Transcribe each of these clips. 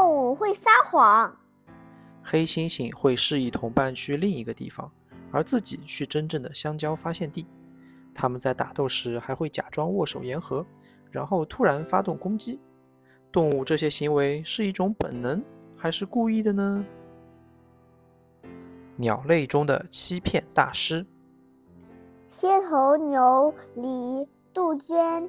动物会撒谎。黑猩猩会示意同伴去另一个地方，而自己去真正的香蕉发现地。他们在打斗时还会假装握手言和，然后突然发动攻击。动物这些行为是一种本能，还是故意的呢？鸟类中的欺骗大师。蝎头牛、狸、杜鹃、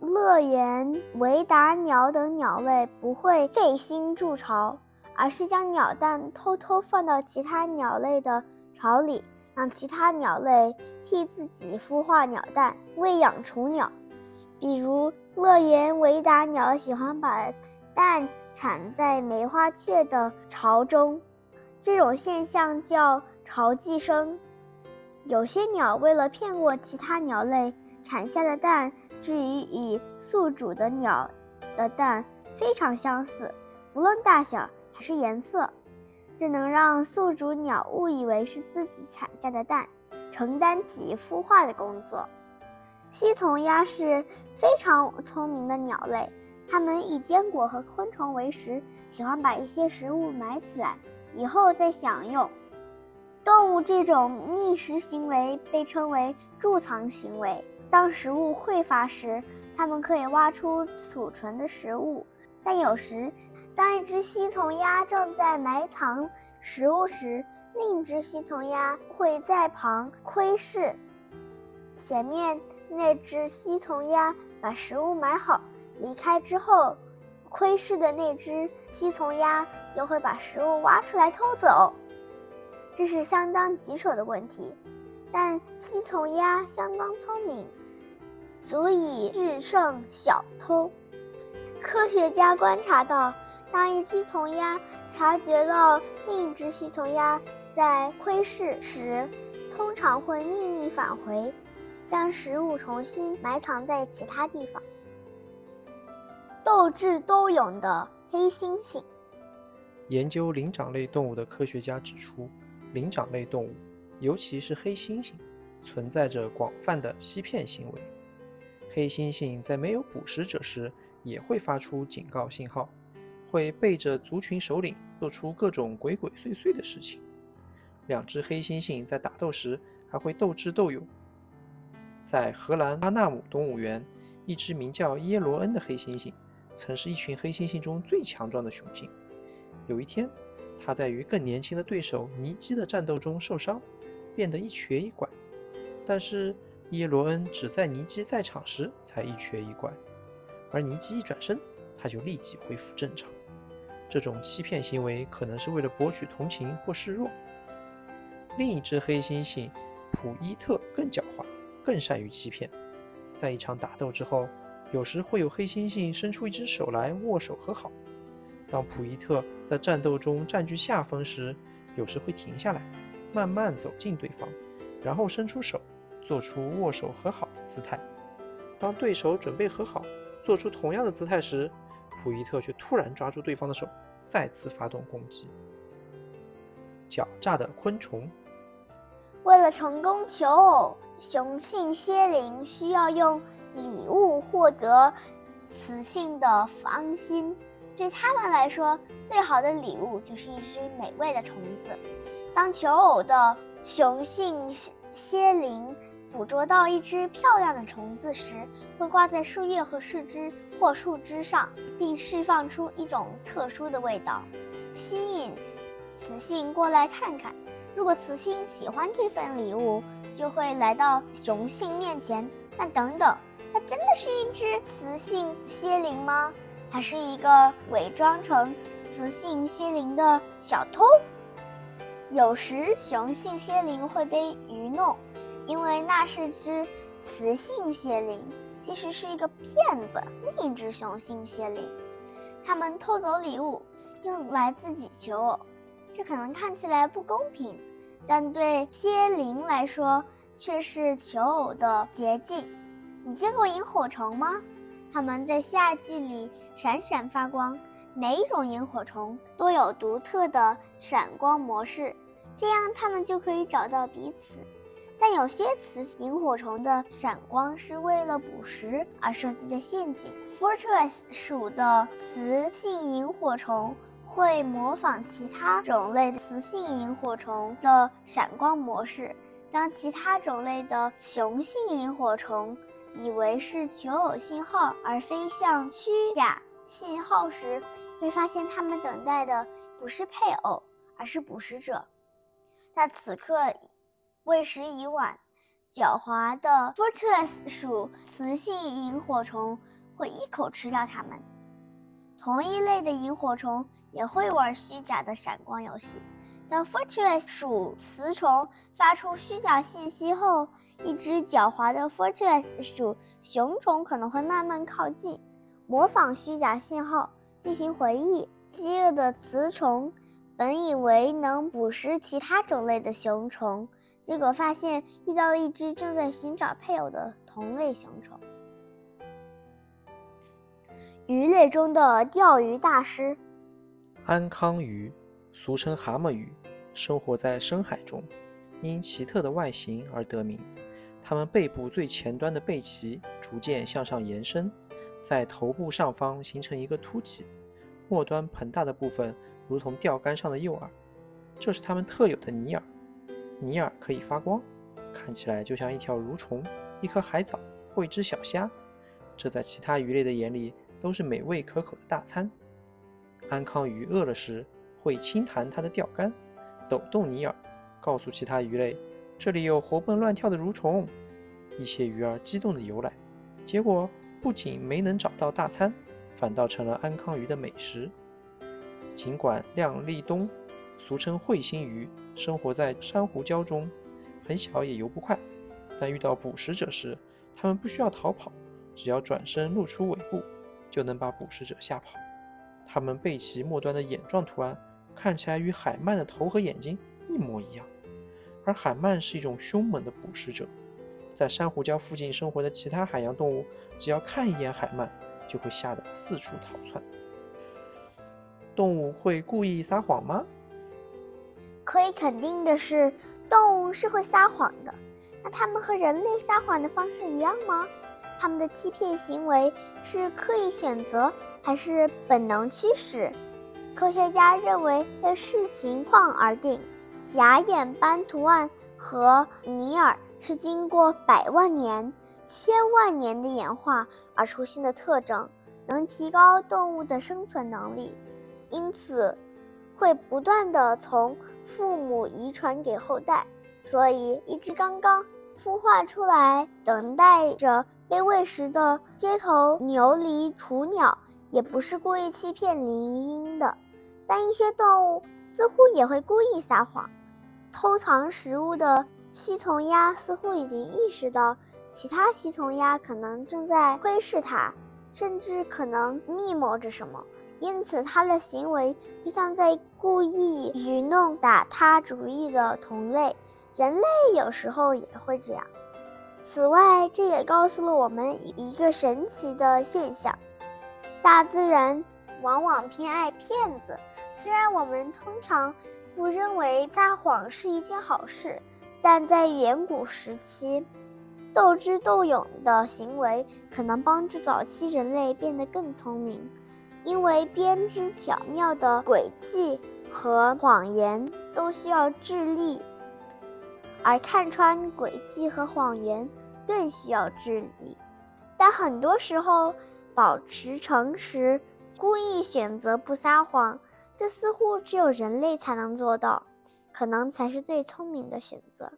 乐园、维达鸟等鸟类不会费心筑巢，而是将鸟蛋偷偷放到其他鸟类的巢里，让其他鸟类替自己孵化鸟蛋，喂养雏鸟。比如，乐园维达鸟喜欢把蛋产在梅花雀的巢中。这种现象叫巢寄生。有些鸟为了骗过其他鸟类，产下的蛋至于与宿主的鸟的蛋非常相似，不论大小还是颜色，这能让宿主鸟误以为是自己产下的蛋，承担起孵化的工作。吸虫鸭是非常聪明的鸟类，它们以坚果和昆虫为食，喜欢把一些食物埋起来。以后再享用。动物这种觅食行为被称为贮藏行为。当食物匮乏时，它们可以挖出储存的食物。但有时，当一只吸虫鸭正在埋藏食物时，另一只吸虫鸭会在旁窥视。前面那只吸虫鸭把食物埋好，离开之后。窥视的那只吸虫鸭就会把食物挖出来偷走，这是相当棘手的问题。但吸虫鸭相当聪明，足以制胜小偷。科学家观察到，当一只吸虫鸭察觉到另一只吸虫鸭在窥视时，通常会秘密返回，将食物重新埋藏在其他地方。斗智斗勇的黑猩猩。研究灵长类动物的科学家指出，灵长类动物，尤其是黑猩猩，存在着广泛的欺骗行为。黑猩猩在没有捕食者时，也会发出警告信号，会背着族群首领做出各种鬼鬼祟祟的事情。两只黑猩猩在打斗时还会斗智斗勇。在荷兰阿纳姆动物园，一只名叫耶罗恩的黑猩猩。曾是一群黑猩猩中最强壮的雄性。有一天，他在与更年轻的对手尼基的战斗中受伤，变得一瘸一拐。但是耶罗恩只在尼基在场时才一瘸一拐，而尼基一转身，他就立即恢复正常。这种欺骗行为可能是为了博取同情或示弱。另一只黑猩猩普伊特更狡猾，更善于欺骗。在一场打斗之后。有时会有黑猩猩伸出一只手来握手和好。当普伊特在战斗中占据下风时，有时会停下来，慢慢走近对方，然后伸出手，做出握手和好的姿态。当对手准备和好，做出同样的姿态时，普伊特却突然抓住对方的手，再次发动攻击。狡诈的昆虫。为了成功求偶。雄性蝎灵需要用礼物获得雌性的芳心，对他们来说，最好的礼物就是一只美味的虫子。当求偶的雄性蝎蝎灵捕捉到一只漂亮的虫子时，会挂在树叶和树枝或树枝上，并释放出一种特殊的味道，吸引雌性过来看看。如果雌性喜欢这份礼物，就会来到雄性面前。但等等，它真的是一只雌性蝎灵吗？还是一个伪装成雌性蝎灵的小偷？有时雄性蝎灵会被愚弄，因为那是只雌性蝎灵，其实是一个骗子。另一只雄性蝎灵，他们偷走礼物，用来自己求偶，这可能看起来不公平。但对蝎灵来说却是求偶的捷径。你见过萤火虫吗？它们在夏季里闪闪发光，每一种萤火虫都有独特的闪光模式，这样它们就可以找到彼此。但有些雌萤火虫的闪光是为了捕食而设计的陷阱。Fortress 属的雌性萤火虫会模仿其他种类的雌性萤火虫的闪光模式。当其他种类的雄性萤火虫以为是求偶信号而飞向虚假信号时，会发现它们等待的不是配偶，而是捕食者。但此刻为时已晚，狡猾的 Fortress 属雌性萤火虫会一口吃掉它们。同一类的萤火虫也会玩虚假的闪光游戏。当 Fortress 属雌虫发出虚假信息后，一只狡猾的 Fortress 属雄虫可能会慢慢靠近，模仿虚假信号进行回忆。饥饿的雌虫本以为能捕食其他种类的雄虫，结果发现遇到了一只正在寻找配偶的同类雄虫。鱼类中的钓鱼大师，安康鱼，俗称蛤蟆鱼，生活在深海中，因奇特的外形而得名。它们背部最前端的背鳍逐渐向上延伸，在头部上方形成一个凸起，末端膨大的部分如同钓竿上的诱饵，这是它们特有的拟饵。拟饵可以发光，看起来就像一条蠕虫、一颗海藻或一只小虾，这在其他鱼类的眼里。都是美味可口的大餐。安康鱼饿了时，会轻弹它的钓竿，抖动尼尔，告诉其他鱼类这里有活蹦乱跳的蠕虫。一些鱼儿激动地游来，结果不仅没能找到大餐，反倒成了安康鱼的美食。尽管亮丽东，俗称彗星鱼，生活在珊瑚礁中，很小也游不快，但遇到捕食者时，它们不需要逃跑，只要转身露出尾部。就能把捕食者吓跑。它们背鳍末端的眼状图案看起来与海鳗的头和眼睛一模一样，而海鳗是一种凶猛的捕食者。在珊瑚礁附近生活的其他海洋动物，只要看一眼海鳗，就会吓得四处逃窜。动物会故意撒谎吗？可以肯定的是，动物是会撒谎的。那它们和人类撒谎的方式一样吗？它们的欺骗行为是刻意选择还是本能驱使？科学家认为要视情况而定。假眼斑图案和尼尔是经过百万年、千万年的演化而出现的特征，能提高动物的生存能力，因此会不断的从父母遗传给后代。所以，一只刚刚孵化出来，等待着。被喂食的街头牛犁雏鸟也不是故意欺骗林荫的，但一些动物似乎也会故意撒谎。偷藏食物的吸虫鸭似乎已经意识到其他吸虫鸭可能正在窥视它，甚至可能密谋着什么，因此它的行为就像在故意愚弄打它主意的同类。人类有时候也会这样。此外，这也告诉了我们一个神奇的现象：大自然往往偏爱骗子。虽然我们通常不认为撒谎是一件好事，但在远古时期，斗智斗勇的行为可能帮助早期人类变得更聪明，因为编织巧妙的诡计和谎言都需要智力。而看穿诡计和谎言更需要智力，但很多时候保持诚实、故意选择不撒谎，这似乎只有人类才能做到，可能才是最聪明的选择。